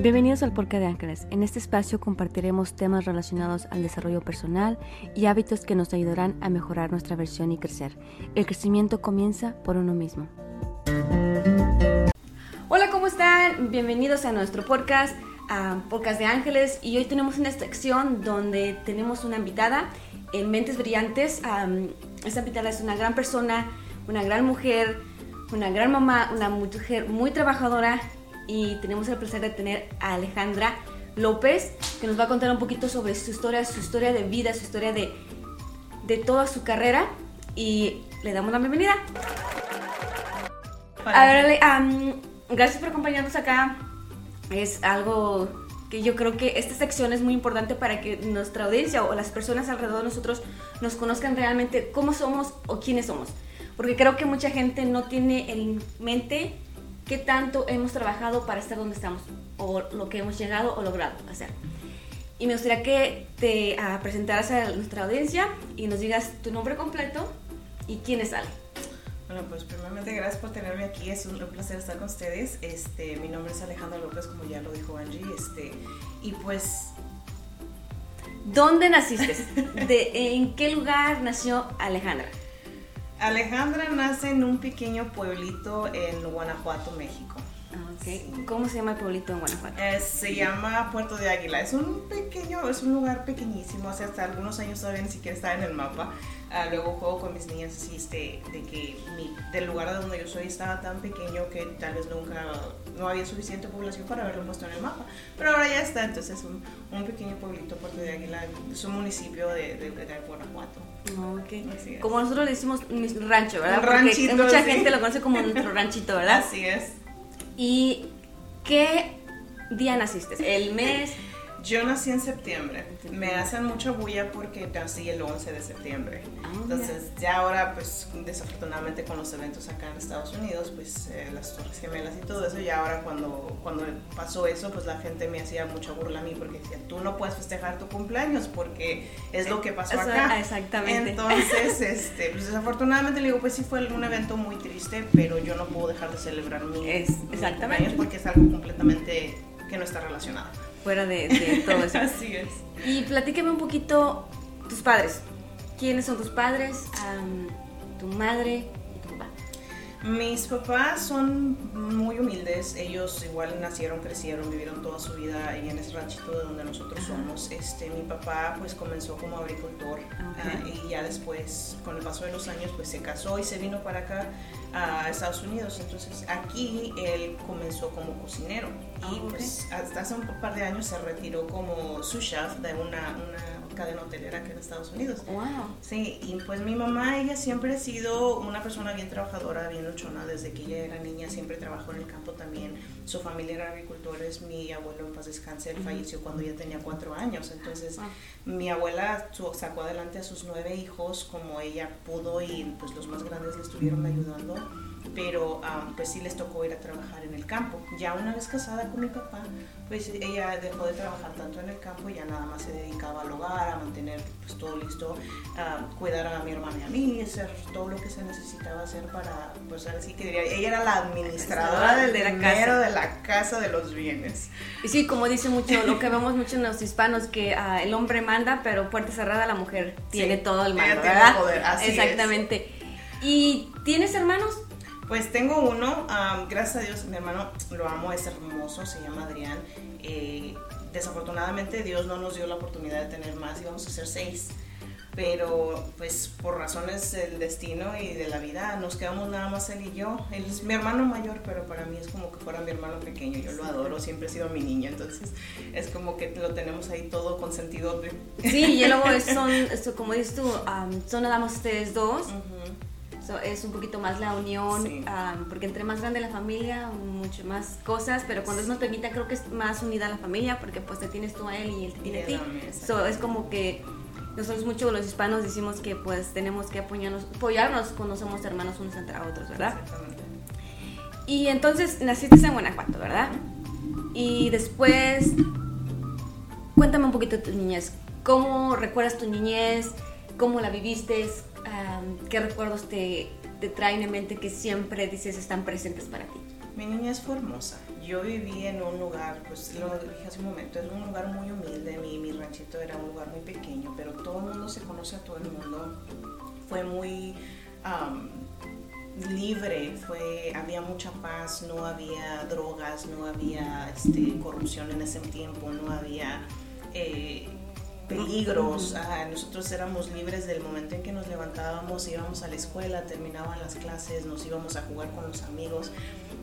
Bienvenidos al Porca de Ángeles. En este espacio compartiremos temas relacionados al desarrollo personal y hábitos que nos ayudarán a mejorar nuestra versión y crecer. El crecimiento comienza por uno mismo. Hola, ¿cómo están? Bienvenidos a nuestro podcast, a Podcast de Ángeles. Y hoy tenemos una sección donde tenemos una invitada en Mentes Brillantes. esta invitada es una gran persona, una gran mujer, una gran mamá, una mujer muy trabajadora y tenemos el placer de tener a Alejandra López, que nos va a contar un poquito sobre su historia, su historia de vida, su historia de, de toda su carrera y le damos la bienvenida. A ver, gracias por acompañarnos acá. Es algo que yo creo que esta sección es muy importante para que nuestra audiencia o las personas alrededor de nosotros nos conozcan realmente cómo somos o quiénes somos. Porque creo que mucha gente no tiene en mente qué tanto hemos trabajado para estar donde estamos o lo que hemos llegado o logrado hacer. Y me gustaría que te uh, presentaras a nuestra audiencia y nos digas tu nombre completo y quién es Ale. Bueno, pues primeramente gracias por tenerme aquí, es un placer estar con ustedes. Este, mi nombre es Alejandra López, como ya lo dijo Angie, este, y pues... ¿Dónde naciste? ¿De, ¿En qué lugar nació Alejandra? Alejandra nace en un pequeño pueblito en Guanajuato, México. Okay. ¿Cómo se llama el pueblito en Guanajuato? Eh, se llama Puerto de Águila. Es un pequeño, es un lugar pequeñísimo. O sea, hasta algunos años todavía ni siquiera está en el mapa. Ah, luego juego con mis niñas así, este, de que mi, del lugar de donde yo soy estaba tan pequeño que tal vez nunca, no había suficiente población para haberlo puesto en el mapa. Pero ahora ya está, entonces es un, un pequeño pueblito, Puerto de Águila, es un municipio de, de, de Guanajuato. Okay. Como nosotros le decimos rancho, ¿verdad? Porque mucha gente lo conoce como nuestro ranchito, ¿verdad? Así es. ¿Y qué día naciste? ¿El mes? Yo nací en septiembre. Me hacen mucha bulla porque nací el 11 de septiembre. Ah, Entonces, ya ahora, pues, desafortunadamente con los eventos acá en Estados Unidos, pues, eh, las Torres Gemelas y todo eso, ya ahora cuando, cuando pasó eso, pues la gente me hacía mucha burla a mí porque decía, tú no puedes festejar tu cumpleaños porque es lo que pasó acá. Exactamente. Entonces, este, pues, desafortunadamente le digo, pues sí fue un evento muy triste, pero yo no puedo dejar de celebrar mi, es, exactamente. porque es algo completamente que no está relacionado fuera de, todo eso. Así es. Y platícame un poquito tus padres. ¿Quiénes son tus padres? tu madre. Mis papás son muy humildes, ellos igual nacieron, crecieron, vivieron toda su vida en ese ranchito de donde nosotros somos. Este, mi papá pues comenzó como agricultor ah, y ya después, con el paso de los años, pues se casó y se vino para acá a Estados Unidos. Entonces aquí él comenzó como cocinero. Y ah, pues hasta hace un par de años se retiró como su chef de una, una cadena hotelera que en Estados Unidos. Wow. Sí, y pues mi mamá, ella siempre ha sido una persona bien trabajadora, bien luchona, desde que ella era niña siempre trabajó en el campo también. Su familia era agricultores, mi abuelo en paz descanse, él falleció cuando ella tenía cuatro años, entonces mi abuela sacó adelante a sus nueve hijos como ella pudo y pues los más grandes le estuvieron ayudando pero pues sí les tocó ir a trabajar en el campo. Ya una vez casada con mi papá, pues ella dejó de trabajar tanto en el campo, ya nada más se dedicaba al hogar, a mantener pues todo listo, a cuidar a mi hermana y a mí, hacer todo lo que se necesitaba hacer para, pues así que diría, ella era la administradora del de dinero de la casa de los bienes. Y sí, como dice mucho, lo que vemos mucho en los hispanos, que ah, el hombre manda, pero puerta cerrada la mujer tiene todo el mando, ¿verdad? Poder, así Exactamente. ¿Y tienes hermanos? Pues tengo uno, gracias a Dios, mi hermano lo amo, es hermoso, se llama Adrián. Eh, desafortunadamente Dios no nos dio la oportunidad de tener más, íbamos a ser seis. Pero pues por razones del destino y de la vida nos quedamos nada más él y yo. Él es mi hermano mayor, pero para mí es como que fuera mi hermano pequeño. Yo lo adoro, siempre ha sido mi niña, entonces es como que lo tenemos ahí todo con sentido. Sí, y luego son, como dices tú, son nada más ustedes dos es un poquito más la unión, porque entre más grande la familia, mucho más cosas, pero cuando es no temita creo que es más unida la familia, porque pues te tienes tú a él y él te tiene a ti. es como que nosotros muchos los hispanos decimos que pues tenemos que apoyarnos, apoyarnos cuando somos hermanos unos entre otros, ¿verdad? Exactamente. Y entonces naciste en Guanajuato, ¿verdad? Y después, cuéntame un poquito de tu niñez. ¿Cómo recuerdas tu niñez? ¿Cómo la viviste? ¿Qué recuerdos te, te, traen en mente que siempre dices están presentes para ti? Mi niña es formosa. Yo viví en un lugar, pues lo dije hace un momento, es un lugar muy humilde. Mi, mi ranchito era un lugar muy pequeño, pero todo el mundo se conoce a todo el mundo. Fue muy libre, fue, había mucha paz, no había drogas, no había este, corrupción en ese tiempo, no había eh, peligros. nosotros éramos libres del momento en que nos levantábamos, íbamos a la escuela, terminaban las clases, nos íbamos a jugar con los amigos.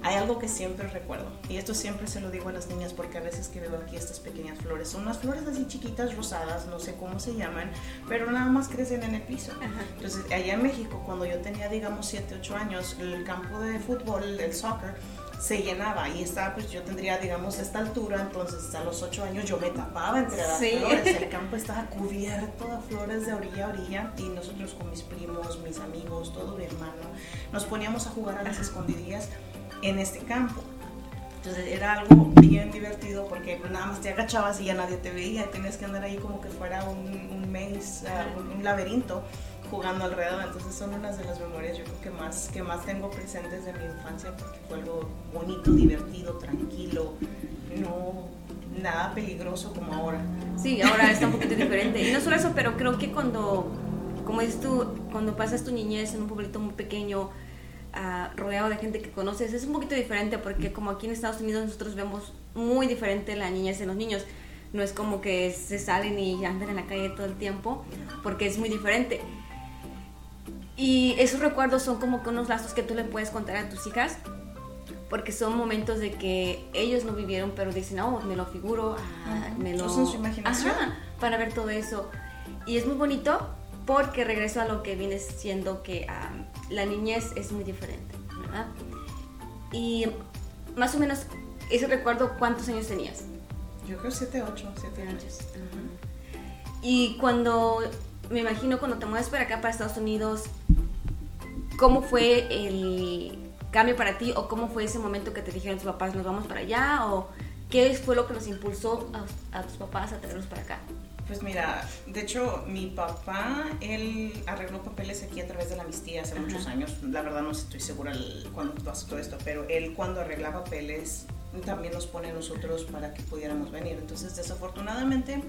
Hay algo que siempre recuerdo, y esto siempre se lo digo a las niñas porque a veces que veo aquí estas pequeñas flores, son unas flores así chiquitas, rosadas, no sé cómo se llaman, pero nada más crecen en el piso. Entonces, allá en México, cuando yo tenía, digamos, 7, 8 años, el campo de fútbol, el soccer, se llenaba y estaba, pues yo tendría, digamos, esta altura, entonces a los 8 años yo me tapaba entre las flores, el campo estaba cubierto de flores de orilla a orilla y nosotros con mis primos, mis amigos, todo mi hermano, nos poníamos a jugar a las escondidillas en este campo. Entonces era algo bien divertido porque pues, nada más te agachabas y ya nadie te veía, tenías que andar ahí como que fuera un, un maze, uh, un, laberinto jugando alrededor. Entonces son unas de las memorias yo creo que más, que más tengo presentes de mi infancia porque fue algo bonito, divertido, tranquilo, no nada peligroso como ahora. Sí, ahora está un poquito diferente. Y no solo eso, pero creo que cuando, como dices tú, cuando pasas tu niñez en un pueblito muy pequeño, rodeado de gente que conoces. Es un poquito diferente porque como aquí en Estados Unidos nosotros vemos muy diferente la niñez en los niños. No es como que se salen y andan en la calle todo el tiempo porque es muy diferente. Y esos recuerdos son como que unos lazos que tú le puedes contar a tus hijas porque son momentos de que ellos no vivieron pero dicen, oh, me lo figuro, ah, me lo... Usan su imaginación. para ver todo eso. Y es muy bonito porque regreso a lo que viene siendo que la niñez es muy diferente, ¿verdad? Y más o menos, ese recuerdo, ¿cuántos años tenías? Yo creo 7, 8, 7 años. Y cuando, me imagino, cuando te mueves para acá, para Estados Unidos, ¿cómo fue el cambio para ti o cómo fue ese momento que te dijeron tus papás, nos vamos para allá? ¿O qué fue lo que nos impulsó a, a tus papás a traerlos para acá? Pues mira, de hecho mi papá, él arregló papeles aquí a través de la amnistía hace muchos años. La verdad no estoy segura cuándo pasó todo esto, pero él cuando arregla papeles también nos pone a nosotros para que pudiéramos venir. Entonces desafortunadamente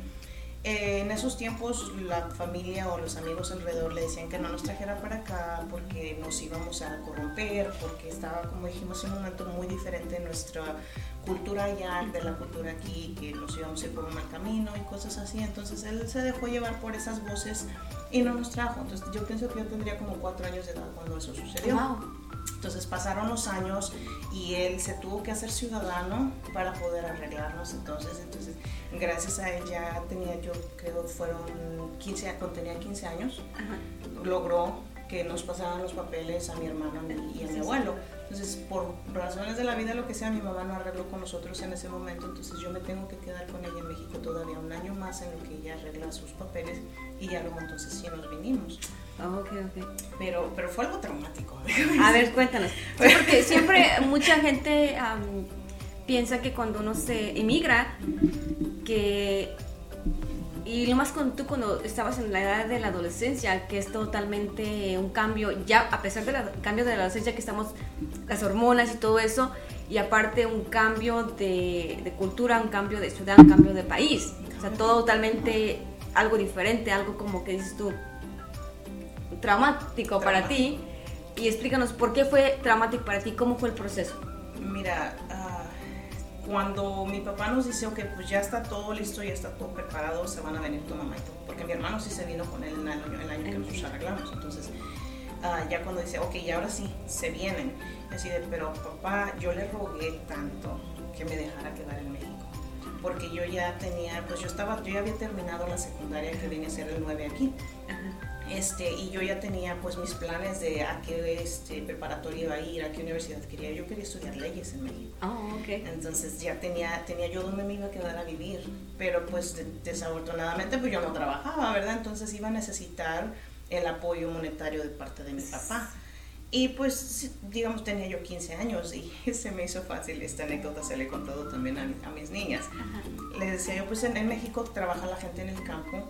eh, en esos tiempos la familia o los amigos alrededor le decían que no nos trajera para acá porque nos íbamos a corromper, porque estaba, como dijimos, un momento muy diferente nuestra cultura allá de la cultura aquí, que nos íbamos a ir por un mal camino y cosas así. Entonces él se dejó llevar por esas voces y no nos trajo. Entonces yo pienso que yo tendría como cuatro años de edad cuando eso sucedió. Entonces pasaron los años y él se tuvo que hacer ciudadano para poder arreglarnos. Entonces, entonces gracias a él ya tenía, yo creo, fueron 15, cuando tenía 15 años, logró que nos pasaran los papeles a mi hermano y a mi abuelo. Entonces, por razones de la vida, lo que sea, mi mamá no arregló con nosotros en ese momento, entonces yo me tengo que quedar con ella en México todavía un año más en lo que ella arregla sus papeles y ya luego entonces sí nos vinimos. Oh, ok, ok. Pero, pero fue algo traumático. A ver, cuéntanos. porque siempre mucha gente piensa que cuando uno se emigra, que y lo más con tú cuando estabas en la edad de la adolescencia, que es totalmente un cambio, ya a pesar del cambio de la adolescencia que estamos, las hormonas y todo eso, y aparte un cambio de, cultura, un cambio de ciudad, un cambio de país. O sea, todo totalmente algo diferente, algo como que dices tú, traumático, para ti. Y explícanos por qué fue traumático para ti, cómo fue el proceso. Mira, cuando mi papá nos dice, ok, pues ya está todo listo, ya está todo preparado, se van a venir tu mamá y todo. Porque mi hermano sí se vino con él el año, el año que nosotros arreglamos. Entonces, ah, ya cuando dice, ok, y ahora sí, se vienen. Así de, pero papá, yo le rogué tanto que me dejara quedar en México. Porque yo ya tenía, pues yo estaba, yo ya había terminado la secundaria que viene a ser el 9 aquí. Este, y yo ya tenía pues mis planes de a qué este, preparatoria iba a ir, a qué universidad quería. Yo quería estudiar leyes en México. Oh, okay. Entonces ya tenía, tenía yo dónde me iba a quedar a vivir. Pero pues desafortunadamente pues yo no trabajaba, ¿verdad? Entonces iba a necesitar el apoyo monetario de parte de mi papá. Y pues, digamos, tenía yo 15 años y se me hizo fácil, esta anécdota se le he contado también a, mis niñas. Le decía yo, pues en, en México trabaja la gente en el campo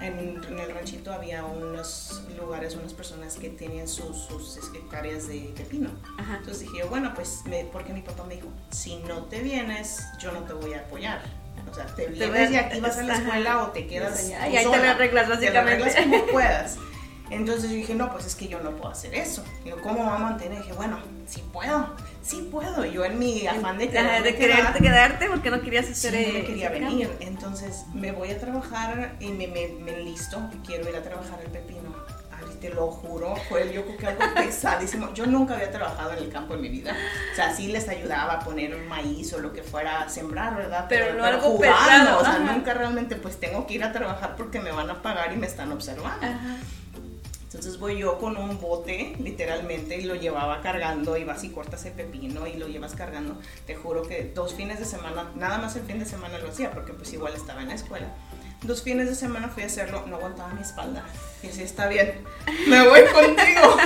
en, el ranchito había unos lugares, unas personas que tenían sus, sus hectáreas de pepino. Entonces dije yo, bueno, pues, me, porque mi papá me dijo, si no te vienes, yo no te voy a apoyar. O sea, te vienes y aquí vas a la escuela o te quedas. Y ahí te las arreglas básicamente. Te como puedas. Entonces yo dije, no, pues es que yo no puedo hacer eso. Digo, ¿cómo va a mantener? Y dije, bueno, sí puedo, sí puedo. Yo en mi afán de, de quererte quedarte porque no querías hacer sí, no quería venir. Entonces me voy a trabajar y me, me, me listo, quiero ir a trabajar el pepino. Te lo juro, fue yo creo que algo pesadísimo. Yo nunca había trabajado en el campo en mi vida. O sea, sí les ayudaba a poner maíz o lo que fuera a sembrar, ¿verdad? Pero, no algo pesado. O sea, nunca realmente pues tengo que ir a trabajar porque me van a pagar y me están observando. Ajá. Entonces voy yo con un bote, literalmente, y lo llevaba cargando, y vas y cortas el pepino y lo llevas cargando. Te juro que dos fines de semana, nada más el fin de semana lo hacía, porque pues igual estaba en la escuela. Dos fines de semana fui a hacerlo, no aguantaba mi espalda. Y así está bien, me voy contigo.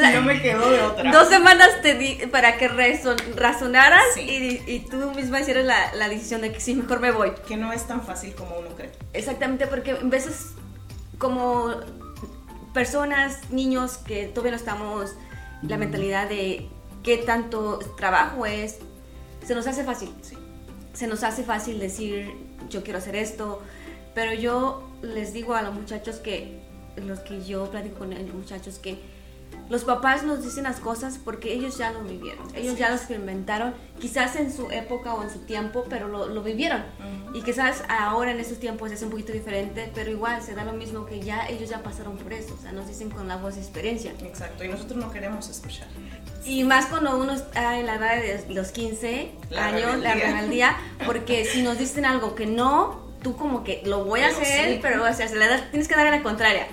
no me quedo de otra. Dos semanas te di para que razonaras y, y, tú misma hicieras la, la decisión de que sí, mejor me voy. Que no es tan fácil como uno cree. Exactamente, porque a veces como personas, niños que todavía no estamos la mentalidad de qué tanto trabajo es, se nos hace fácil. Se nos hace fácil decir, yo quiero hacer esto, pero yo les digo a los muchachos que, los que yo platico con los muchachos, que los papás nos dicen las cosas porque ellos ya lo vivieron, ellos ya lo experimentaron, quizás en su época o en su tiempo, pero lo, vivieron. Y quizás ahora en estos tiempos es un poquito diferente, pero igual se da lo mismo que ya ellos ya pasaron por eso, o sea, nos dicen con la voz de experiencia. Exacto, y nosotros no queremos escuchar. Y más cuando uno está en la edad de los 15 años, la rebeldía, porque si nos dicen algo que no, tú como que lo voy a hacer, pero o sea, la tienes que dar a la contraria.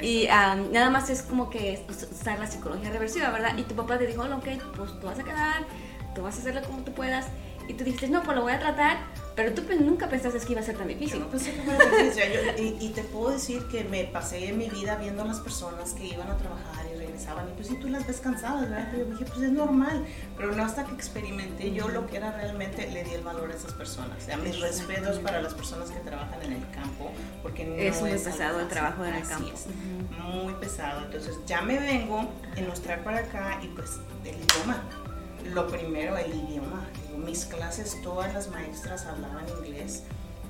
Y nada más es como que pues, usar la psicología reversiva, ¿verdad? Y tu papá te dijo, ok, pues tú vas a quedar, tú vas a hacerlo como tú puedas. Y tú dijiste, no, pues lo voy a tratar, pero tú nunca pensaste que iba a ser tan difícil. Yo no pensé que fuera difícil. y, y, te puedo decir que me pasé mi vida viendo a las personas que iban a trabajar y regresaban. Y pues si tú las ves cansadas, ¿verdad? Pero yo dije, pues es normal. Pero no hasta que experimenté yo lo que era realmente, le di el valor a esas personas. O sea, mis respetos para las personas que trabajan en el campo. Porque no es muy pesado el trabajo en el campo. Es, muy pesado. Entonces ya me vengo en mostrar para acá y pues el idioma. Lo primero, el idioma mis clases todas las maestras hablaban inglés.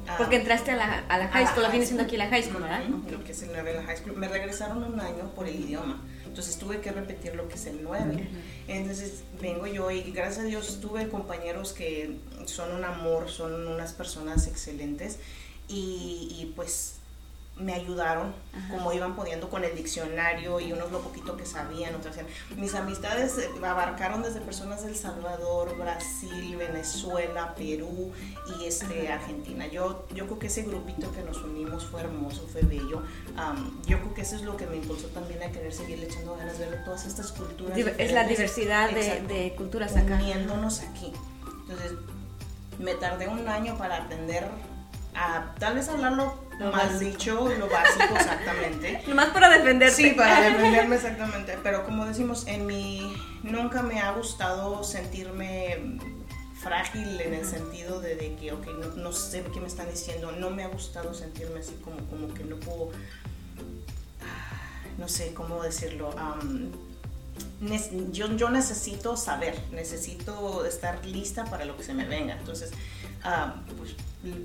Ah, Porque entraste a la, a la high school, lo vienes siendo aquí la high school, ¿verdad? Lo que es el 9 en la high school. Me regresaron un año por el idioma. Entonces tuve que repetir lo que es el 9. Entonces vengo yo y gracias a Dios tuve compañeros que son un amor, son unas personas excelentes. Y, y pues me ayudaron como iban pudiendo con el diccionario y unos lo poquito que sabían, otras Mis amistades abarcaron desde personas del Salvador, Brasil, Venezuela, Perú y este, Argentina. Yo, yo creo que ese grupito que nos unimos fue hermoso, fue bello. yo creo que eso es lo que me impulsó también a querer seguir echando ganas de ver todas estas culturas. es la diversidad de, de, culturas acá. Uniéndonos aquí. Entonces, me tardé un año para aprender a tal vez hablarlo mal dicho, lo básico exactamente. Nomás para defenderte. Sí, para defenderme exactamente. Pero como decimos, en mi nunca me ha gustado sentirme frágil en el sentido de, que, ok, no, sé qué me están diciendo, no me ha gustado sentirme así como, como que no puedo, no sé cómo decirlo, yo, yo necesito saber, necesito estar lista para lo que se me venga. Entonces, pues,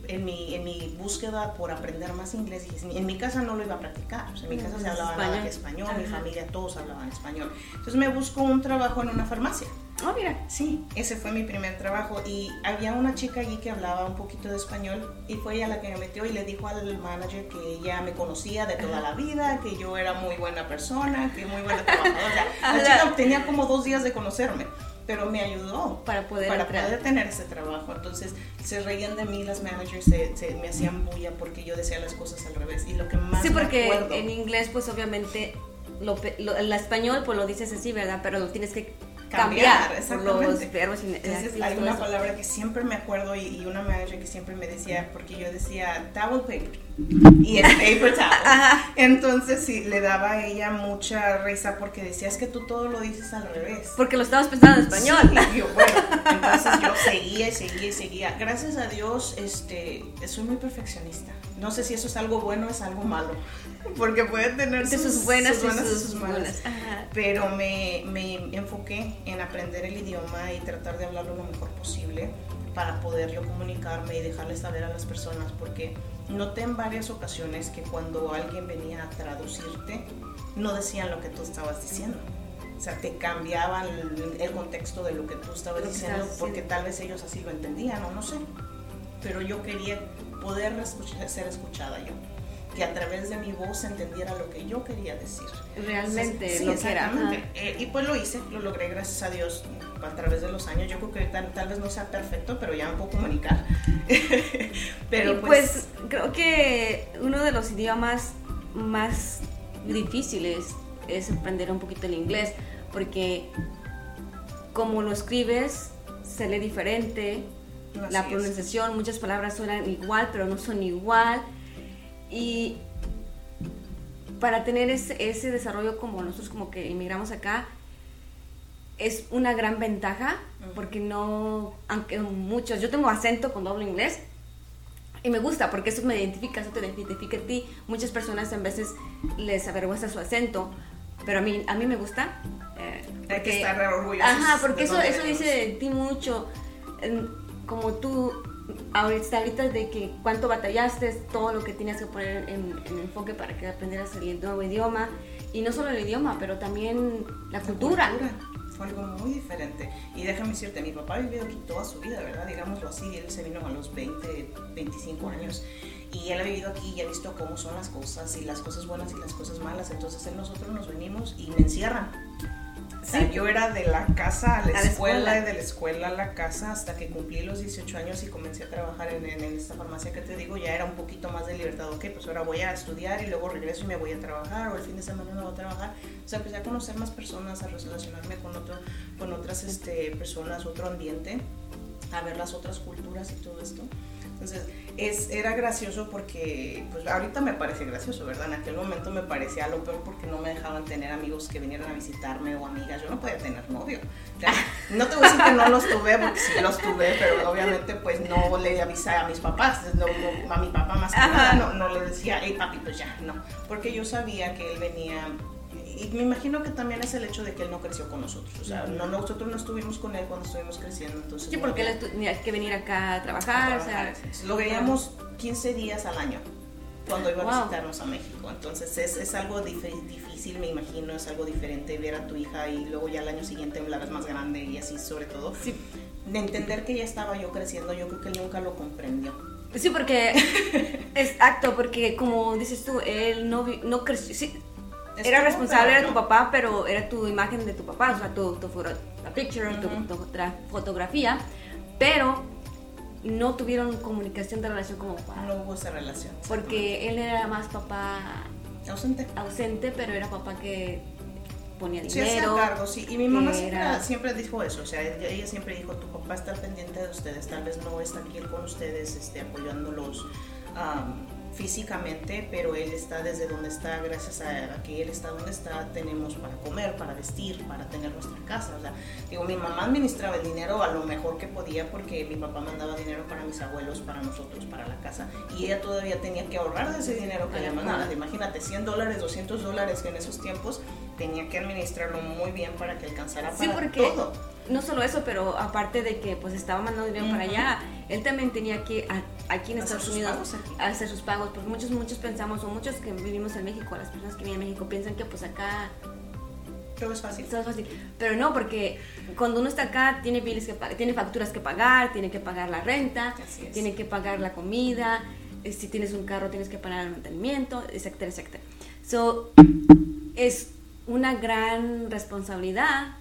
en mi, en mi búsqueda por aprender más inglés, en mi casa no lo iba a practicar, en mi casa se hablaba que español, mi familia todos hablaban español. Entonces me busco un trabajo en una farmacia. Oh, mira. Sí, ese fue mi primer trabajo y había una chica allí que hablaba un poquito de español y fue ella la que me metió y le dijo al manager que ella me conocía de toda la vida, que yo era muy buena persona, que muy buena trabajadora. la chica tenía como dos días de conocerme pero me ayudó para poder, para poder tener ese trabajo. Entonces se reían de mí las managers, se, me hacían bulla porque yo decía las cosas al revés. Y lo que más Sí, porque en inglés pues obviamente lo, el español pues lo dices así, ¿verdad? Pero lo tienes que cambiar, exactamente. Entonces, hay una palabra que siempre me acuerdo y, una manager que siempre me decía, porque yo decía towel paper y es paper towel. Entonces sí, le daba a ella mucha risa porque decía, es que tú todo lo dices al revés. Porque lo estabas pensando en español. Sí, yo, bueno, entonces yo seguía y seguía y seguía. Gracias a Dios, este, soy muy perfeccionista. No sé si eso es algo bueno o es algo malo, porque puede tener sus, buenas, y sus, malas. Pero me, me enfoqué en aprender el idioma y tratar de hablarlo lo mejor posible para poderlo comunicarme y dejarle saber a las personas, porque noté en varias ocasiones que cuando alguien venía a traducirte, no decían lo que tú estabas diciendo. O sea, te cambiaban el, contexto de lo que tú estabas diciendo porque tal vez ellos así lo entendían o no sé. Pero yo quería poder ser escuchada yo. Que a través de mi voz entendiera lo que yo quería decir. Realmente lo que era. Eh, y pues lo hice, lo logré gracias a Dios a través de los años. Yo creo que tal, vez no sea perfecto, pero ya me puedo comunicar. pero pues, pues creo que uno de los idiomas más difíciles es aprender un poquito el inglés, porque como lo escribes, se lee diferente, la pronunciación, muchas palabras suenan igual, pero no son igual. Y para tener ese, ese desarrollo como nosotros como que inmigramos acá, es una gran ventaja, porque no, aunque muchos, yo tengo acento cuando hablo inglés, y me gusta porque eso me identifica, eso te identifica a ti. Muchas personas en veces les avergüenza su acento, pero a mí, a mí me gusta. Eh, Hay que estar orgullosos. Ajá, porque eso, eso dice de ti mucho. Como tú, ahorita, ahorita de que cuánto batallaste, todo lo que tienes que poner en, enfoque para que aprendieras el nuevo idioma. Y no solo el idioma, pero también la, cultura. cultura fue algo muy diferente. Y déjame decirte, mi papá ha vivido aquí toda su vida, ¿verdad? Digámoslo así, él se vino a los 20, 25 años y él ha vivido aquí y ha visto cómo son las cosas y las cosas buenas y las cosas malas. Entonces él, nosotros nos venimos y me encierran yo era de la casa a la, escuela, y de la escuela a la casa hasta que cumplí los 18 años y comencé a trabajar en, esta farmacia que te digo, ya era un poquito más de libertad. Ok, pues ahora voy a estudiar y luego regreso y me voy a trabajar o el fin de semana me voy a trabajar. O sea, empecé a conocer más personas, a relacionarme con, otro, con otras este, personas, otro ambiente, a ver las otras culturas y todo esto. Entonces, es, era gracioso porque, pues ahorita me parece gracioso, ¿verdad? En aquel momento me parecía lo peor porque no me dejaban tener amigos que vinieran a visitarme o amigas. Yo no podía tener novio. no te voy a decir que no los tuve porque sí los tuve, pero obviamente pues no le avisé a mis papás, no, a mi papá más que nada, no, no le decía, hey papi, pues ya, no. Porque yo sabía que él venía y me imagino que también es el hecho de que él no creció con nosotros. O sea, no, nosotros no estuvimos con él cuando estuvimos creciendo. Entonces, sí, porque él tenía que venir acá a trabajar. O sea, lo veíamos 15 días al año cuando iba a visitarnos a México. Entonces es, es algo difícil, me imagino, es algo diferente ver a tu hija y luego ya el año siguiente la vez más grande y así sobre todo. Sí. De entender que ya estaba yo creciendo, yo creo que él nunca lo comprendió. Sí, porque es acto, porque como dices tú, él no, no creció, sí, era responsable de tu papá, pero era tu imagen de tu papá, o sea, tu, tu la picture, tu, fotografía, pero no tuvieron comunicación de relación como papá. No hubo esa relación. Porque él era más papá ausente. Ausente, pero era papá que ponía dinero. Sí, cargo, sí. Y mi mamá siempre, dijo eso, o sea, ella, siempre dijo, tu papá está pendiente de ustedes, tal vez no está aquí con ustedes, este, apoyándolos físicamente, pero él está desde donde está, gracias a, que él está donde está, tenemos para comer, para vestir, para tener nuestra casa. O sea, digo, mi mamá administraba el dinero a lo mejor que podía porque mi papá mandaba dinero para mis abuelos, para nosotros, para la casa, y ella todavía tenía que ahorrar de ese dinero que le mandaba. Imagínate, 100 dólares, 200 dólares que en esos tiempos tenía que administrarlo muy bien para que alcanzara para sí, porque todo. No solo eso, pero aparte de que pues estaba mandando dinero para allá, él también tenía que aquí en Estados Unidos hacer sus pagos, porque muchos muchos pensamos o muchos que vivimos en México, las personas que viven en México piensan que pues acá todo es fácil. Todo es fácil. Pero no, porque cuando uno está acá tiene biles que tiene facturas que pagar, tiene que pagar la renta, tiene que pagar la comida, eh, si tienes un carro tienes que pagar el mantenimiento, etcétera, etcétera. So, es una gran responsabilidad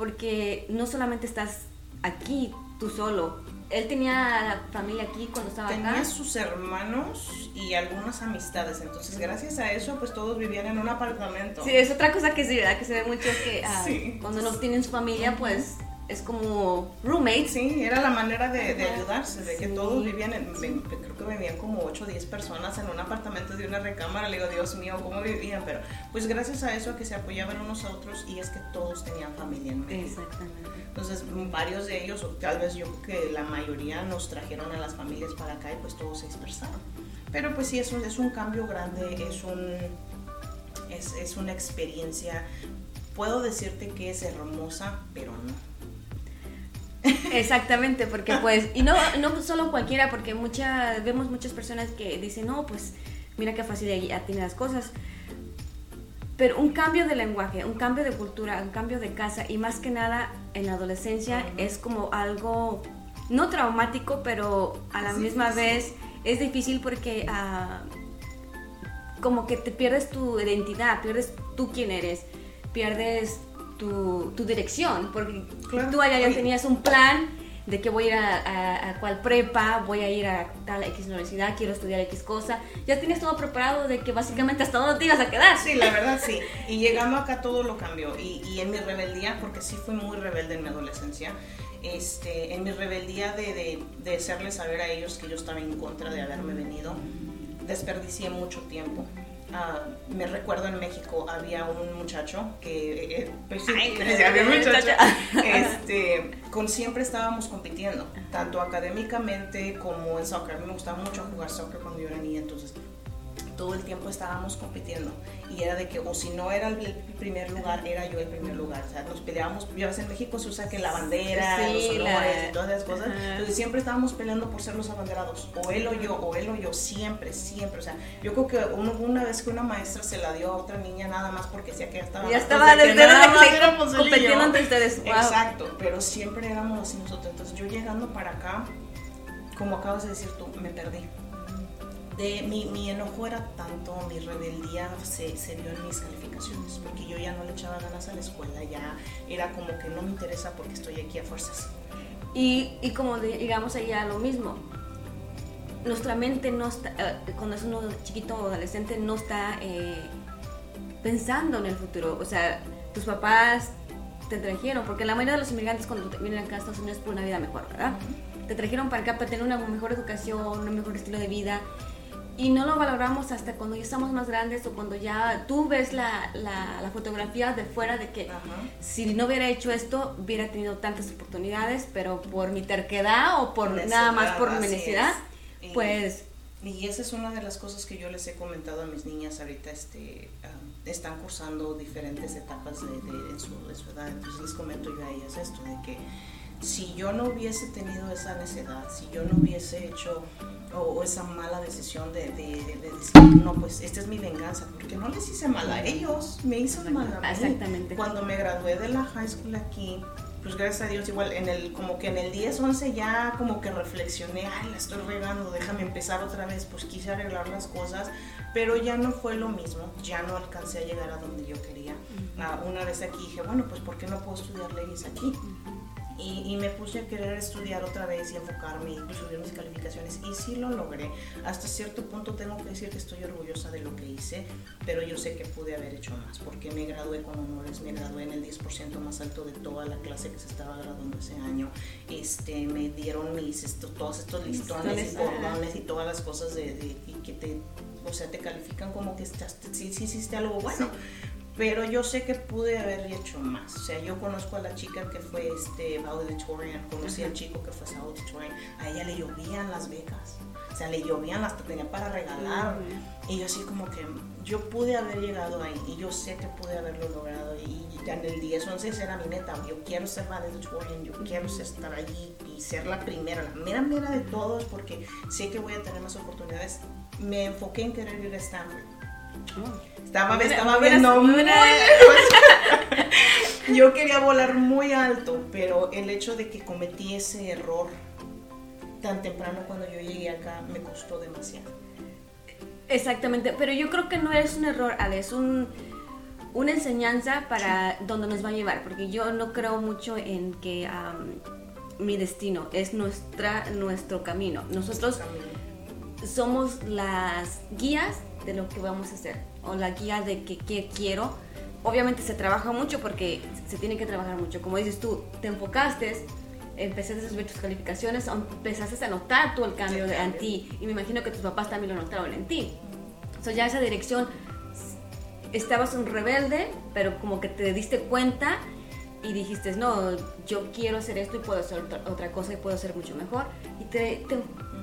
porque no solamente estás aquí tú solo. Él tenía familia aquí cuando estaba tenía acá. Tenía sus hermanos y algunas amistades. Entonces, gracias a eso, pues todos vivían en un apartamento. Sí, es otra cosa que sí, ¿verdad? Que se ve mucho que ah, cuando no tienen su familia, pues es como roommates. Sí, era la manera de, de ayudarse, de que todos vivían, en, creo que vivían como 8 o 10 personas en un apartamento de una recámara. Le digo, Dios mío, ¿cómo vivían? Pero pues gracias a eso, que se apoyaban unos a otros y es que todos tenían familia en México. Exactamente. Entonces, varios de ellos, o tal vez yo creo que la mayoría nos trajeron a las familias para acá y pues todos se dispersaron. Pero pues sí, es un, es un cambio grande, es, un, es, es una experiencia puedo decirte que es hermosa, pero no. Exactamente, porque pues, y no, no solo cualquiera, porque mucha, vemos muchas personas que dicen, no, pues mira qué fácil ya tiene las cosas. Pero un cambio de lenguaje, un cambio de cultura, un cambio de casa y más que nada en la adolescencia es como algo no traumático, pero a la misma vez es difícil porque uh, como que te pierdes tu identidad, pierdes tú quién eres, pierdes tu, tu dirección, porque tú allá ya tenías un plan de que voy a ir a, a, cual prepa, voy a ir a tal X universidad, quiero estudiar X cosa. Ya tienes todo preparado de que básicamente hasta dónde te ibas a quedar. Sí, la verdad sí. Y llegando acá todo lo cambió. Y, y en mi rebeldía, porque sí fui muy rebelde en mi adolescencia, este, en mi rebeldía de, de, de hacerles saber a ellos que yo estaba en contra de haberme venido, desperdicié mucho tiempo. Ah, me recuerdo en México había un muchacho que eh, pues este, con siempre estábamos compitiendo tanto académicamente como en soccer. A mí me gustaba mucho jugar soccer cuando yo era niña entonces todo el tiempo estábamos compitiendo y era de que o si no era el primer lugar era yo el primer lugar. O sea nos peleábamos ya en México se usa que la bandera los honores y todas esas cosas. Entonces siempre estábamos peleando por ser los abanderados o él o yo o él o yo siempre siempre. O sea yo creo que uno, una vez que una maestra se la dio a otra niña nada más porque decía que ya estaba ya estaba desde que compitiendo entre ustedes exacto pero siempre éramos así nosotros. Entonces yo llegando para acá como acabas de decir tú me perdí mi, mi, enojo era tanto, mi rebeldía se, se vio en mis calificaciones, porque yo ya no le echaba ganas a la escuela, ya era como que no me interesa porque estoy aquí a fuerzas. Y, y como digamos allá lo mismo, nuestra mente no está, eh, cuando es uno chiquito o adolescente, no está eh, pensando en el futuro. O sea, tus papás te trajeron, porque la mayoría de los inmigrantes cuando vienen acá a Estados Unidos por una vida mejor, ¿verdad? Te trajeron para acá para tener una mejor educación, un mejor estilo de vida y no lo valoramos hasta cuando ya estamos más grandes o cuando ya tú ves la, la, fotografía de fuera de que si no hubiera hecho esto hubiera tenido tantas oportunidades, pero por mi terquedad o por nada más por mi necesidad, pues... Y esa es una de las cosas que yo les he comentado a mis niñas ahorita, este, están cursando diferentes etapas de, de, su, de su edad, entonces les comento yo a ellas esto, de que si yo no hubiese tenido esa necesidad, si yo no hubiese hecho o, esa mala decisión de, decir, no, pues esta es mi venganza, porque no les hice mal a ellos, me hizo mal a mí. Exactamente. Cuando me gradué de la high school aquí, pues gracias a Dios igual en el como que en el 10 11 ya como que reflexioné ay la estoy regando déjame empezar otra vez pues quise arreglar las cosas pero ya no fue lo mismo ya no alcancé a llegar a donde yo quería ah, una vez aquí dije bueno pues por qué no puedo estudiar leyes aquí y, me puse a querer estudiar otra vez y enfocarme y subir mis calificaciones y sí lo logré. Hasta cierto punto tengo que decir que estoy orgullosa de lo que hice, pero yo sé que pude haber hecho más porque me gradué con honores, me gradué en el 10% más alto de toda la clase que se estaba graduando ese año. Este, me dieron mis, esto, todos estos listones y bordones y todas las cosas de, que te, o sea, te califican como que estás, sí, sí hiciste algo bueno pero yo sé que pude haber hecho más. O sea, yo conozco a la chica que fue este, valedictorian, conocí al chico que fue valedictorian, a ella le llovían las becas, o sea, le llovían hasta tenía para regalar. Y yo así como que yo pude haber llegado ahí y yo sé que pude haberlo logrado. Y ya en el 10, 11 era mi meta. Yo quiero ser valedictorian, yo quiero estar allí y ser la primera, la mera mera de todos porque sé que voy a tener más oportunidades. Me enfoqué en querer ir a Stanford. Oh. Estaba, estaba viendo muy Yo quería volar muy alto, pero el hecho de que cometí ese error tan temprano cuando yo llegué acá me costó demasiado. Exactamente, pero yo creo que no es un error, Ale, es un, una enseñanza para donde nos va a llevar, porque yo no creo mucho en que mi destino es nuestra, nuestro camino. Nosotros somos las guías de lo que vamos a hacer o la guía de que, quiero, obviamente se trabaja mucho porque se tiene que trabajar mucho. Como dices tú, te enfocaste, empezaste a subir tus calificaciones, empezaste a notar tú el cambio en ti. Y me imagino que tus papás también lo notaron en ti. O sea, ya esa dirección, estabas un rebelde, pero como que te diste cuenta y dijiste, no, yo quiero hacer esto y puedo hacer otra, cosa y puedo hacer mucho mejor. Y te, te,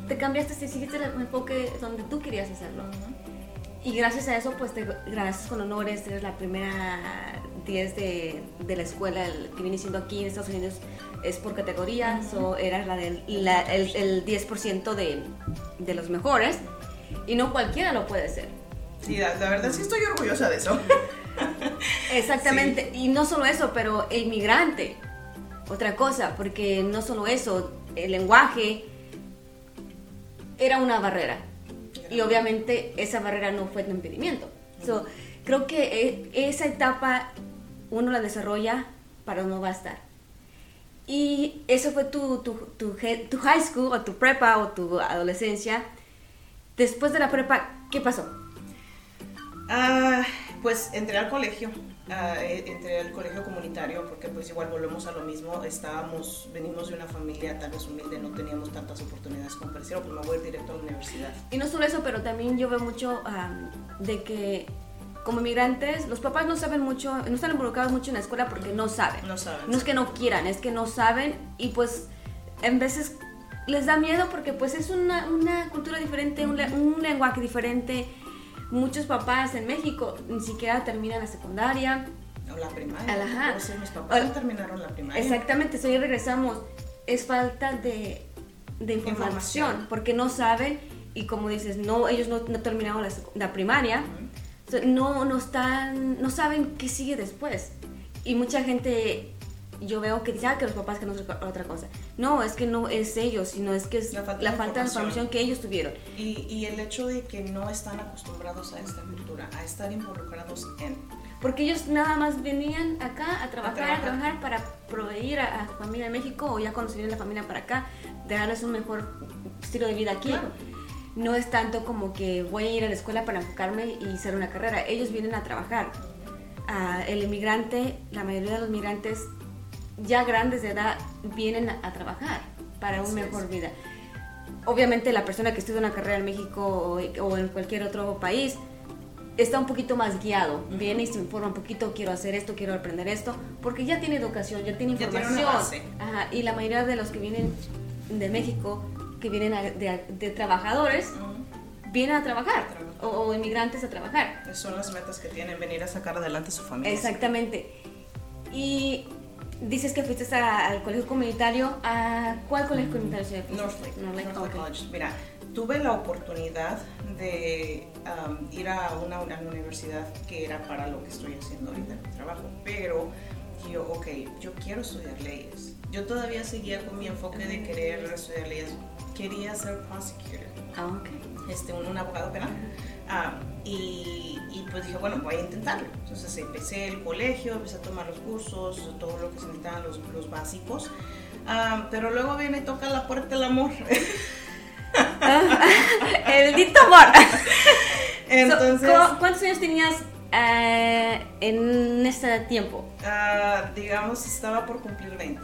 te cambiaste, te seguiste el enfoque donde tú querías hacerlo. Y gracias a eso, pues te gracias con honores, eres la primera 10 de, de la escuela, el que viene siendo aquí en Estados Unidos es por categorías, o eras la del, la- el, el 10% de, de los mejores, y no cualquiera lo puede ser. Sí, la, la verdad sí estoy orgullosa de eso. Exactamente, y no solo eso, pero el migrante, otra cosa, porque no solo eso, el lenguaje era una barrera. Y obviamente esa barrera no fue tu impedimento. So, creo que eh, esa etapa uno la desarrolla para no estar. Y eso fue tu, tu, high school o tu prepa o tu adolescencia. Después de la prepa, ¿qué pasó? Ah, pues entré al colegio, eh, entré al colegio comunitario porque pues igual volvemos a lo mismo, estábamos, venimos de una familia tal vez humilde, no teníamos tantas oportunidades como parecieron, pues me voy a ir directo a la universidad. Y no solo eso, pero también yo veo mucho am, de que como migrantes los papás no saben mucho, no están involucrados mucho en la escuela porque no saben. No saben. No es que no quieran, es que no saben y pues en veces les da miedo porque pues es una, una cultura diferente, un, un lenguaje diferente. Muchos papás en México ni siquiera terminan la secundaria. O la primaria. Ajá. O sea, mis papás no terminaron la primaria. Exactamente, so ya regresamos. Es falta de, de información, Información. porque no saben y como dices, no, ellos no, no terminaron la, primaria, no, no, están, no saben qué sigue después. Y mucha gente, yo veo que dice, ah, que los papás que no es otra cosa. No, es que no es ellos, sino es que es La la falta falta, de de información. que ellos tuvieron. Y, y el hecho de que no están acostumbrados a esta cultura, a estar involucrados en. Porque ellos nada más venían acá a trabajar, a trabajar. trabajar, para proveer a, a su familia en México o ya cuando se viene la familia para acá, de darles un mejor estilo de vida aquí. Claro. No es tanto como que voy a ir a la escuela para enfocarme y hacer una carrera. Ellos vienen a trabajar. Ah, el inmigrante, la mayoría de los migrantes ya grandes de edad vienen a, a trabajar para una es. mejor vida. Obviamente la persona que estudia una carrera en México o, o en cualquier otro país está un poquito más guiado, viene y se informa un poquito, quiero hacer esto, quiero aprender esto, porque ya tiene educación, ya tiene Ya tiene información. una base. Ajá, y la mayoría de los que vienen de México, que vienen a- de, de trabajadores, vienen a trabajar, Trabajar. o, o inmigrantes a trabajar. Son las metas que tienen, venir a sacar adelante a su familia. Exactamente. Y dices que fuiste a- al colegio comunitario, ¿a cuál colegio comunitario se fuiste? Northlake, Northlake, Northlake ok. College. Mira, tuve la oportunidad de um, ir a una, una universidad que era para lo que estoy haciendo ahorita en mi trabajo, pero yo, ok, yo quiero estudiar leyes. Yo todavía seguía con mi enfoque de querer estudiar leyes. Quería ser prosecutor, Ah, ok. este, un, un abogado penal. Ah, y, y pues dije, bueno, voy a intentarlo. Entonces empecé el colegio, empecé a tomar los cursos, todo lo que se necesitaban, los, los básicos. Ah, pero luego viene y toca la puerta el amor. El bendito amor. Entonces, So, ¿cu- ¿Cuántos años tenías eh, en este tiempo? ah, digamos, estaba por cumplir 20.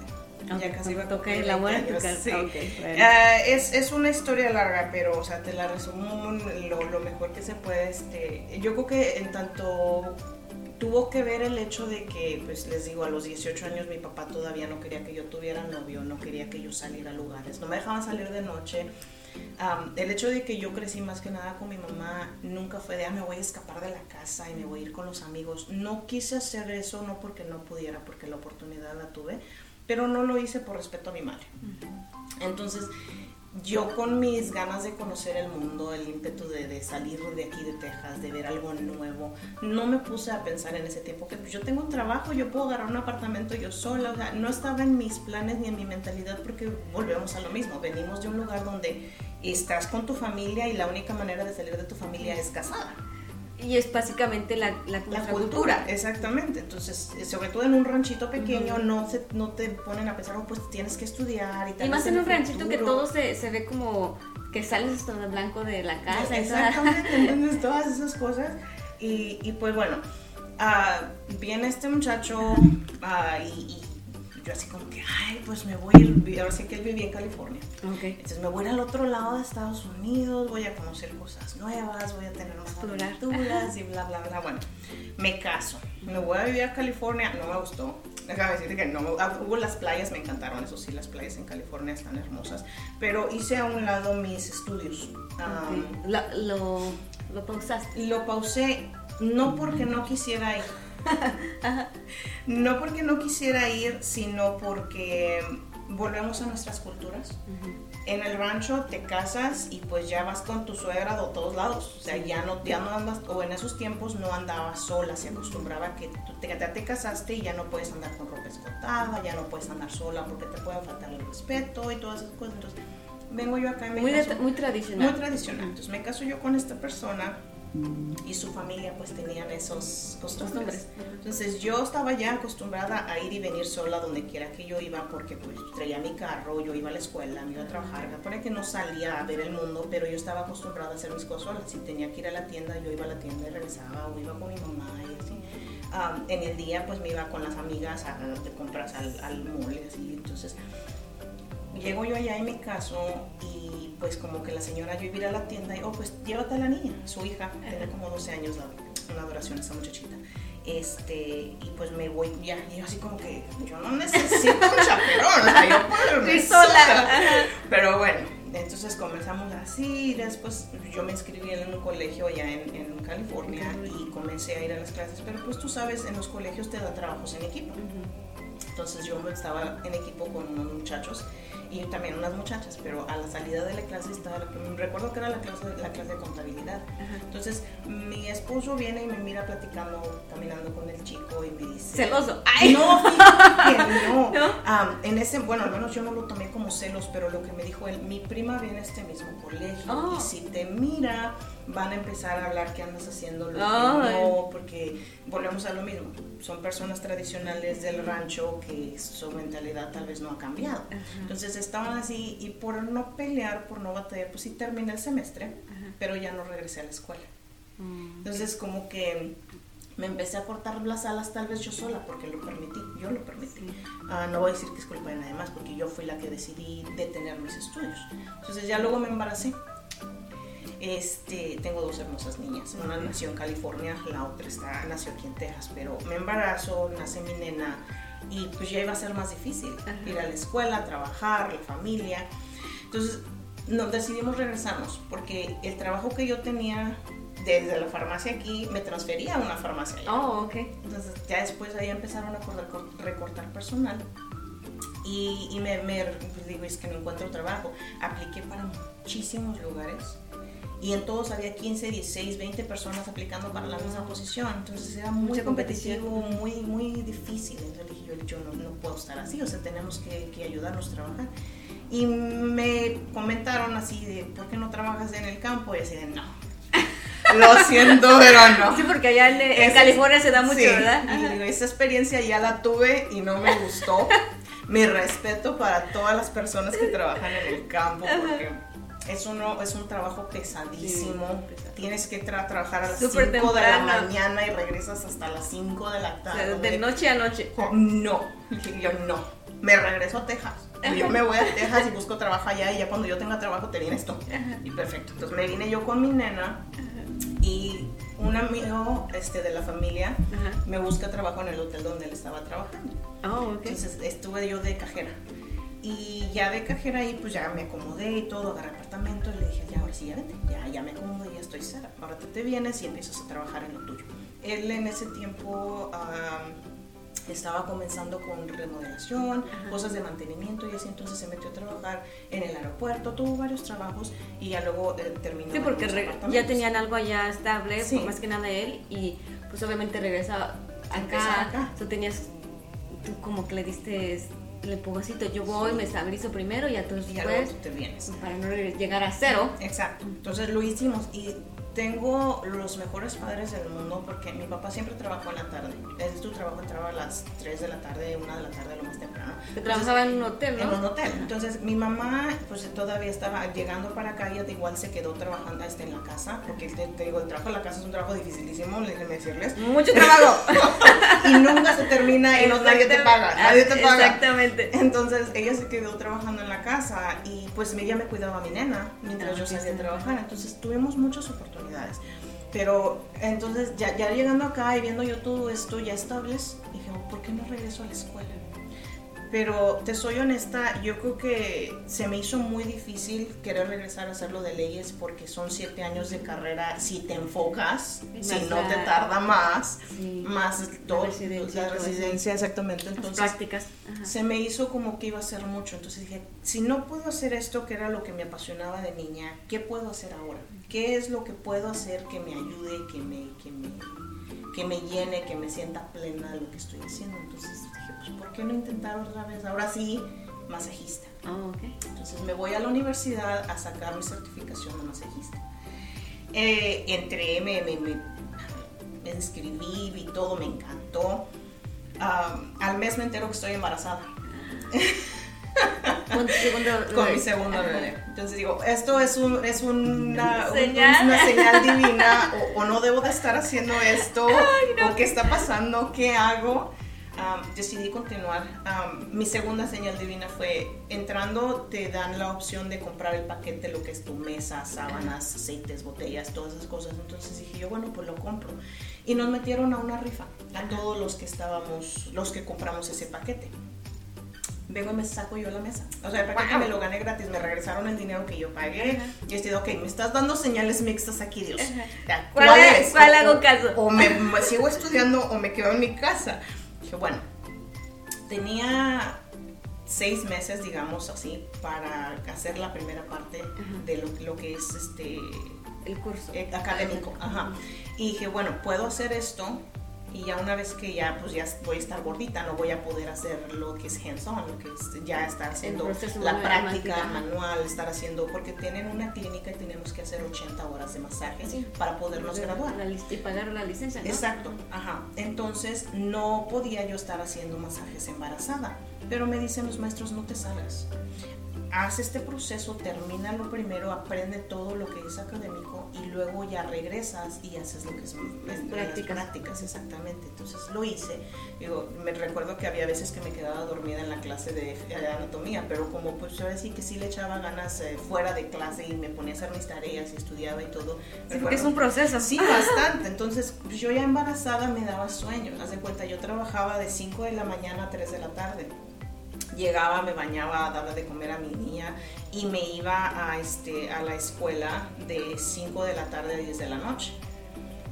Ok, ya casi iba a toca cumplir el amor 20 en tu años, casa. sí. Ok, bueno. Ah, es, es una historia larga, pero, o sea, te la resumo lo, lo mejor que se puede. Este, yo creo que en tanto tuvo que ver el hecho de que, pues les digo, a los 18 años mi papá todavía no quería que yo tuviera novio, no quería que yo saliera a lugares, no me dejaban salir de noche. Am, el hecho de que yo crecí más que nada con mi mamá nunca fue de, ah, me voy a escapar de la casa y me voy a ir con los amigos. No quise hacer eso, no porque no pudiera, porque la oportunidad la tuve, pero no lo hice por respeto a mi madre. Entonces, yo con mis ganas de conocer el mundo, el ímpetu de, de salir de aquí de Texas, de ver algo nuevo, no me puse a pensar en ese tiempo que pues, yo tengo un trabajo, yo puedo agarrar un apartamento yo sola, o sea, no estaba en mis planes ni en mi mentalidad porque volvemos a lo mismo, venimos de un lugar donde estás con tu familia y la única manera de salir de tu familia es casada. Y es básicamente la, la, La cultura, exactamente. Entonces, eh, sobre todo en un ranchito pequeño, no, se, no te ponen a pensar, oh, pues tienes que estudiar y tal Y más en un ranchito que futuro". todo se, se ve como que sales hasta de blanco de la casa. Exactamente, entonces todas esas cosas. Y, y pues bueno, ah, viene este muchacho ah, y, y yo así como que, ay, pues me voy a ir, ahora sí que él vivía en California. Ok. Entonces me voy a ir al otro lado de Estados Unidos, voy a conocer cosas nuevas, voy a tener más aventuras y bla, bla, bla. Bueno, me caso, me voy a vivir a California, no me gustó. Déjame decirte que no, ah, hubo las playas, me encantaron, eso sí, las playas en California están hermosas. Pero hice a un lado mis estudios. Ah, Ok. La- lo, lo pausaste. lo pausé no porque no quisiera ir. No porque no quisiera ir, sino porque volvemos a nuestras culturas. En el rancho te casas y pues ya vas con tu suegra de todos lados. O sea, ya no, ya no andas, o en esos tiempos no andabas sola, se acostumbraba que tú te, ya te casaste y ya no puedes andar con ropa escotada, ya no puedes andar sola porque te puede faltar el respeto y todas esas cosas. Entonces, vengo yo acá y me Muy, caso. muy tradicional. Muy tradicional. Entonces me caso yo con esta persona y su familia pues tenían esos costumbres. Entonces yo estaba ya acostumbrada a ir y venir sola donde quiera que yo iba porque pues traía mi carro, yo iba a la escuela, me iba a trabajar, me pone que no salía a ver el mundo, pero yo estaba acostumbrada a hacer mis cosas sola. Si tenía que ir a la tienda, yo iba a la tienda y regresaba o iba con mi mamá y así. Ah, en el día pues me iba con las amigas a, de compras al, al mall y así. Entonces llego yo allá y me caso y pues como que la señora yo iba a ir a la tienda y oh pues llévate a la niña, su hija, tiene como 12 años la, una adoración esa muchachita. Este, y pues me voy ya, y yo así como que yo no necesito un chaperón, yo puedo Sí, sola. Pero bueno, entonces comenzamos así, y después yo me inscribí en un colegio allá en, en California y comencé a ir a las clases, pero pues tú sabes, en los colegios te da trabajos en equipo. Entonces yo estaba en equipo con unos muchachos y también unas muchachas, pero a la salida de la clase estaba, recuerdo que era la clase, la clase de contabilidad. Entonces mi esposo viene y me mira platicando, caminando con el chico y me dice... Celoso. Ay. No, fíjate que no. ¿No? Am, en ese, bueno, al menos yo no lo tomé como celos, pero lo que me dijo él, mi prima viene a este mismo colegio Oh. y si te mira van a empezar a hablar que andas haciendo lo que no, porque volvemos a lo mismo. Son personas tradicionales del rancho que su mentalidad tal vez no ha cambiado. Entonces estaban así y por no pelear, por no batallar, pues sí terminé el semestre, pero ya no regresé a la escuela. Mm. Entonces como que me empecé a cortar las alas tal vez yo sola porque lo permití, yo lo permití. Ah, no voy a decir que es culpa de nadie más porque yo fui la que decidí detener mis estudios. Entonces ya luego me embaracé. Este, tengo dos hermosas niñas. Una nació en California, la otra está, nació aquí en Texas. Pero me embarazo, nace mi nena y pues ya iba a ser más difícil Ajá. ir a la escuela, trabajar, la familia. Entonces nos decidimos regresarnos porque el trabajo que yo tenía desde la farmacia aquí me transfería a una farmacia allá. Oh, ok. Entonces ya después ahí empezaron a cortar- recortar personal y, y me, me- pues digo, es que no encuentro trabajo. Apliqué para muchísimos lugares y en todos había 15, 16, 20 personas aplicando para la misma posición. Entonces era muy Mucha competitivo, muy, muy difícil. Entonces dije yo, no, no puedo estar así, o sea, tenemos que, que ayudarnos a trabajar. Y me comentaron así de, ¿por qué no trabajas en el campo? Y así de, no. Lo siento, pero no. Sí, porque allá en, en Ese- California se da mucho, sí, ¿verdad? y digo, esa experiencia ya la tuve y no me gustó. Mi respeto para todas las personas que trabajan en el campo porque es, uno, es un trabajo pesadísimo. Sí. Tienes que tra- trabajar a las Súper 5 de la mañana y regresas hasta las 5 de la tarde. de noche a noche. No, dije yo no. Me regreso a Texas. Yo me voy a Texas y busco trabajo allá y ya cuando yo tenga trabajo te viene esto. Y perfecto. Entonces me vine yo con mi nena y un amigo este, de la familia Ajá. me busca trabajo en el hotel donde él estaba trabajando. Oh, ok. Entonces estuve yo de cajera. Y ya de cajera ahí, pues ya me acomodé y todo, agarré apartamento y le dije, ya, ahora sí, ya vete, ya, ya me acomodé, ya estoy cera. Ahora tú te vienes y empiezas a trabajar en lo tuyo. Él en ese tiempo estaba comenzando con remodelación, Ajá. cosas de mantenimiento y así, entonces se metió a trabajar en el aeropuerto, tuvo varios trabajos y ya luego eh, terminó. Sí, porque ya tenían algo allá estable, Sí. más que nada él, y pues obviamente regresa acá. acá. Tú tenías, tú como que le diste el empujocito, yo voy, me estabilizo primero y ya tú Y ya luego después, tú te vienes. para no llegar a cero. Exacto. Entonces lo hicimos y tengo los mejores padres del mundo porque mi papá siempre trabajó en la tarde. Él su trabajo entraba a las 3 de la tarde, 1 de la tarde, lo más temprano. trabajaba en un hotel, ¿no? En un hotel. Entonces mi mamá pues todavía estaba llegando para acá y igual se quedó trabajando hasta en la casa porque te, digo, el trabajo en la casa es un trabajo dificilísimo, déjenme decirles. Mucho trabajo. y nunca se termina y no, nadie te paga, nadie te paga. Exactamente. Entonces ella se quedó trabajando en la casa y pues ella me cuidaba a mi nena mientras ah, yo salía a trabajar. Entonces tuvimos muchas oportunidades pero entonces ya, ya llegando acá y viendo yo todo esto ya estables, dije, ¿por qué no regreso a la escuela? Pero te soy honesta, yo creo que se me hizo muy difícil querer regresar a hacerlo de leyes porque son siete años de carrera. Si te enfocas, si no te tarda más, más todo, la residencia, exactamente. Entonces, prácticas. Se me hizo como que iba a ser mucho. Entonces dije, si no puedo hacer esto que era lo que me apasionaba de niña, ¿qué puedo hacer ahora? ¿Qué es lo que puedo hacer que me ayude, que me, que me, que me llene, que me sienta plena de lo que estoy haciendo? Entonces ¿por qué no intentar otra vez? Ahora sí, masajista. Oh, Entonces me voy a la universidad a sacar mi certificación de masajista. Eh, entré, me, me, me, inscribí, vi todo, me encantó. al mes me entero que estoy embarazada. Con, mi segundo bebé. Entonces digo, esto es, un, es una, ¿Señal? una señal divina, o, no debo de estar haciendo esto, o qué está pasando, qué hago decidí continuar. mi segunda señal divina fue entrando, te dan la opción de comprar el paquete, lo que es tu mesa, sábanas, aceites, botellas, todas esas cosas. Entonces dije yo, bueno, pues lo compro. Y nos metieron a una rifa, a todos los que estábamos, los que compramos ese paquete. Vengo y me saco yo la mesa. O sea, el paquete me lo gané gratis, me regresaron el dinero que yo pagué. Y estoy, ok, me estás dando señales mixtas aquí, Dios. ¿Cuál, ¿Cuál, es? ¿Cuál hago caso? O, me sigo estudiando o me quedo en mi casa bueno, tenía seis meses, digamos así, para hacer la primera parte de lo, que es este... El curso. Eh, académico. Ajá. Y dije, bueno, puedo hacer esto y ya una vez que ya pues ya voy a estar gordita no voy a poder hacer lo que es hands-on lo que es ya estar haciendo la práctica manual estar haciendo porque tienen una clínica y tenemos que hacer 80 horas de masaje para podernos graduar. y pagar la licencia exacto ajá. Entonces no podía yo estar haciendo masajes embarazada pero me dicen los maestros no te salgas haz este proceso, termina lo primero, aprende todo lo que es académico y luego ya regresas y haces lo que es, prácticas. prácticas, exactamente. Entonces lo hice. Digo, me recuerdo que había veces que me quedaba dormida en la clase de, anatomía, pero como pues yo decía que sí le echaba ganas eh, fuera de clase y me ponía a hacer mis tareas y estudiaba y todo. Sí, porque es un proceso. Sí, bastante. Entonces pues, yo ya embarazada me daba sueño. Haz de cuenta, yo trabajaba de 5 de la mañana a 3 de la tarde llegaba, me bañaba, daba de comer a mi niña y me iba a, este, a la escuela de 5 de la tarde a 10 de la noche.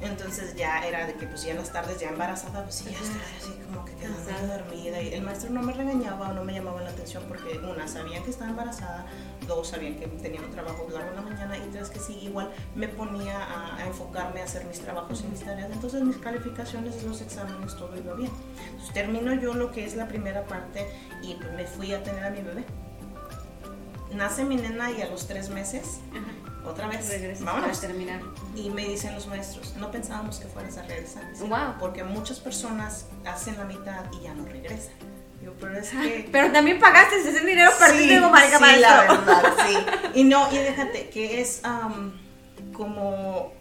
Entonces ya era de que pues ya en las tardes ya embarazada, pues sí, ya estaba así como que quedando dormida. Y el maestro no me regañaba o no me llamaba la atención porque una, sabían que estaba embarazada, dos, sabían que tenía un trabajo largo en la mañana y tres, que sí, igual me ponía a, enfocarme a hacer mis trabajos y mis tareas. Entonces mis calificaciones los exámenes, todo iba bien. Entonces termino yo lo que es la primera parte y pues me fui a tener a mi bebé. Nace mi nena y a los tres meses otra vez, vamos a terminar. Y me dicen los maestros, no pensábamos que fueras a regresar. Porque muchas personas hacen la mitad y ya no regresan. pero es que... Pero también pagaste ese dinero para sí, marica sí, la verdad, sí. Y no, y déjate, que es como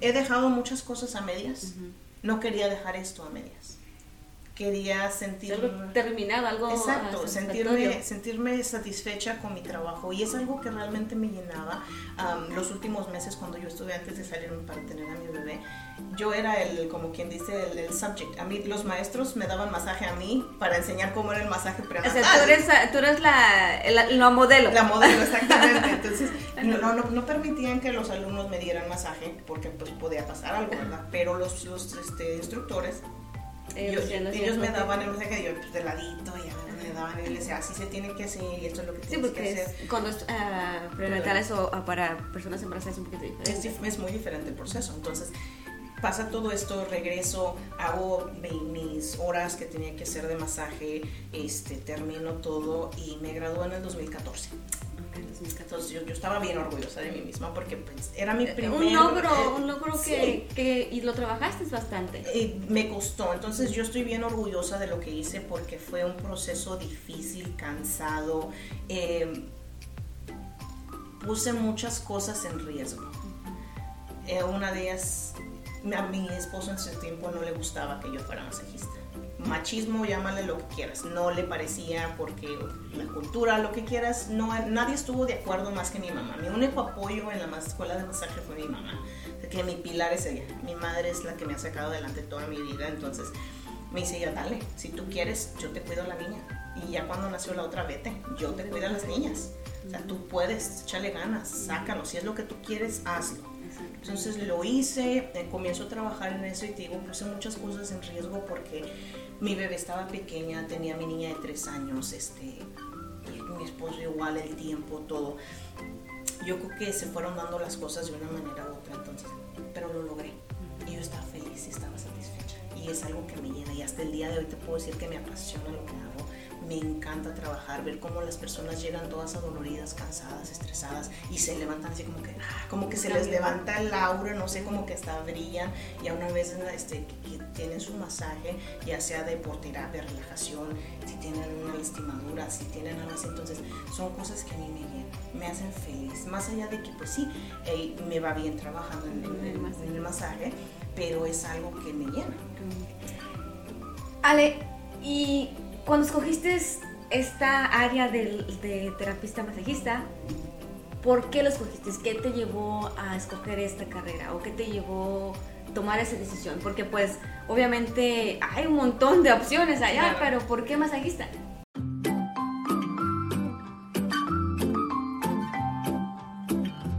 he dejado muchas cosas a medias. No quería dejar esto a medias quería sentir terminado algo exacto sentirme sentirme satisfecha con mi trabajo. Y es algo que realmente me llenaba los últimos meses cuando yo estuve antes de salir para tener a mi bebé. Yo era el como quien dice el, subject. A mí los maestros me daban masaje a mí para enseñar cómo era el masaje prenatal o sea, tú eres, tú eres la, la, modelo. La modelo exactamente. Entonces no, no, no, permitían que los alumnos me dieran masaje porque pues podía pasar algo verdad pero los, los este, instructores ellos, me daban el mensaje yo pues, de ladito y me daban y les decía así se tiene que hacer y esto es lo que tienes que hacer. Cuando es uh, prenatal eso uh, para personas embarazadas es un poquito diferente. Es, es, muy diferente el proceso. Entonces pasa todo esto, regreso, hago mis horas que tenía que hacer de masaje, este, termino todo y me gradué en el 2014. Okay, 2014 Entonces yo, yo estaba bien orgullosa de mí misma porque pues, era mi primer... Un logro, eh, un logro sí. que. Y lo trabajaste bastante. Eh, me costó, entonces yo estoy bien orgullosa de lo que hice porque fue un proceso difícil, cansado. eh, puse muchas cosas en riesgo. Eh, una de ellas, a mi esposo en ese tiempo no le gustaba que yo fuera masajista. Machismo, llámale lo que quieras. No le parecía porque la cultura, lo que quieras, no, nadie estuvo de acuerdo más que mi mamá. Mi único apoyo en la escuela de masaje fue mi mamá. Que mi pilar es ella. Mi madre es la que me ha sacado adelante toda mi vida. Entonces me dice ella, dale, si tú quieres, yo te cuido a la niña. Y ya cuando nació la otra, vete, yo te cuido a las niñas. O sea, tú puedes, échale ganas, sácalo. Si es lo que tú quieres, hazlo. Entonces lo hice, eh, comienzo a trabajar en eso y te digo, puse muchas cosas en riesgo porque mi bebé estaba pequeña, tenía mi niña de tres años, este, mi esposo igual, el tiempo, todo. Yo creo que se fueron dando las cosas de una manera u otra, entonces, pero lo logré. Y yo estaba feliz y estaba satisfecha. Y es algo que me llena. Y hasta el día de hoy te puedo decir que me apasiona lo que hago. Me encanta trabajar, ver cómo las personas llegan todas adoloridas, cansadas, estresadas y se levantan así como que, ah, como que se les levanta el aura, no sé, como que hasta brillan. Y a una vez este, tienen su masaje, ya sea de por terapia, relajación, si tienen una lastimadura, si tienen algo así. Entonces, son cosas que a mí me llenan, me hacen feliz. Más allá de que, pues sí, me va bien trabajando en, en- en- en el masaje, pero es algo que me llena. Ale, y cuando escogiste esta área del- de terapista masajista, ¿por qué lo escogiste? ¿Qué te llevó a escoger esta carrera? ¿O qué te llevó a tomar esa decisión? Porque pues obviamente hay un montón de opciones allá, Claro. pero ¿por qué masajista?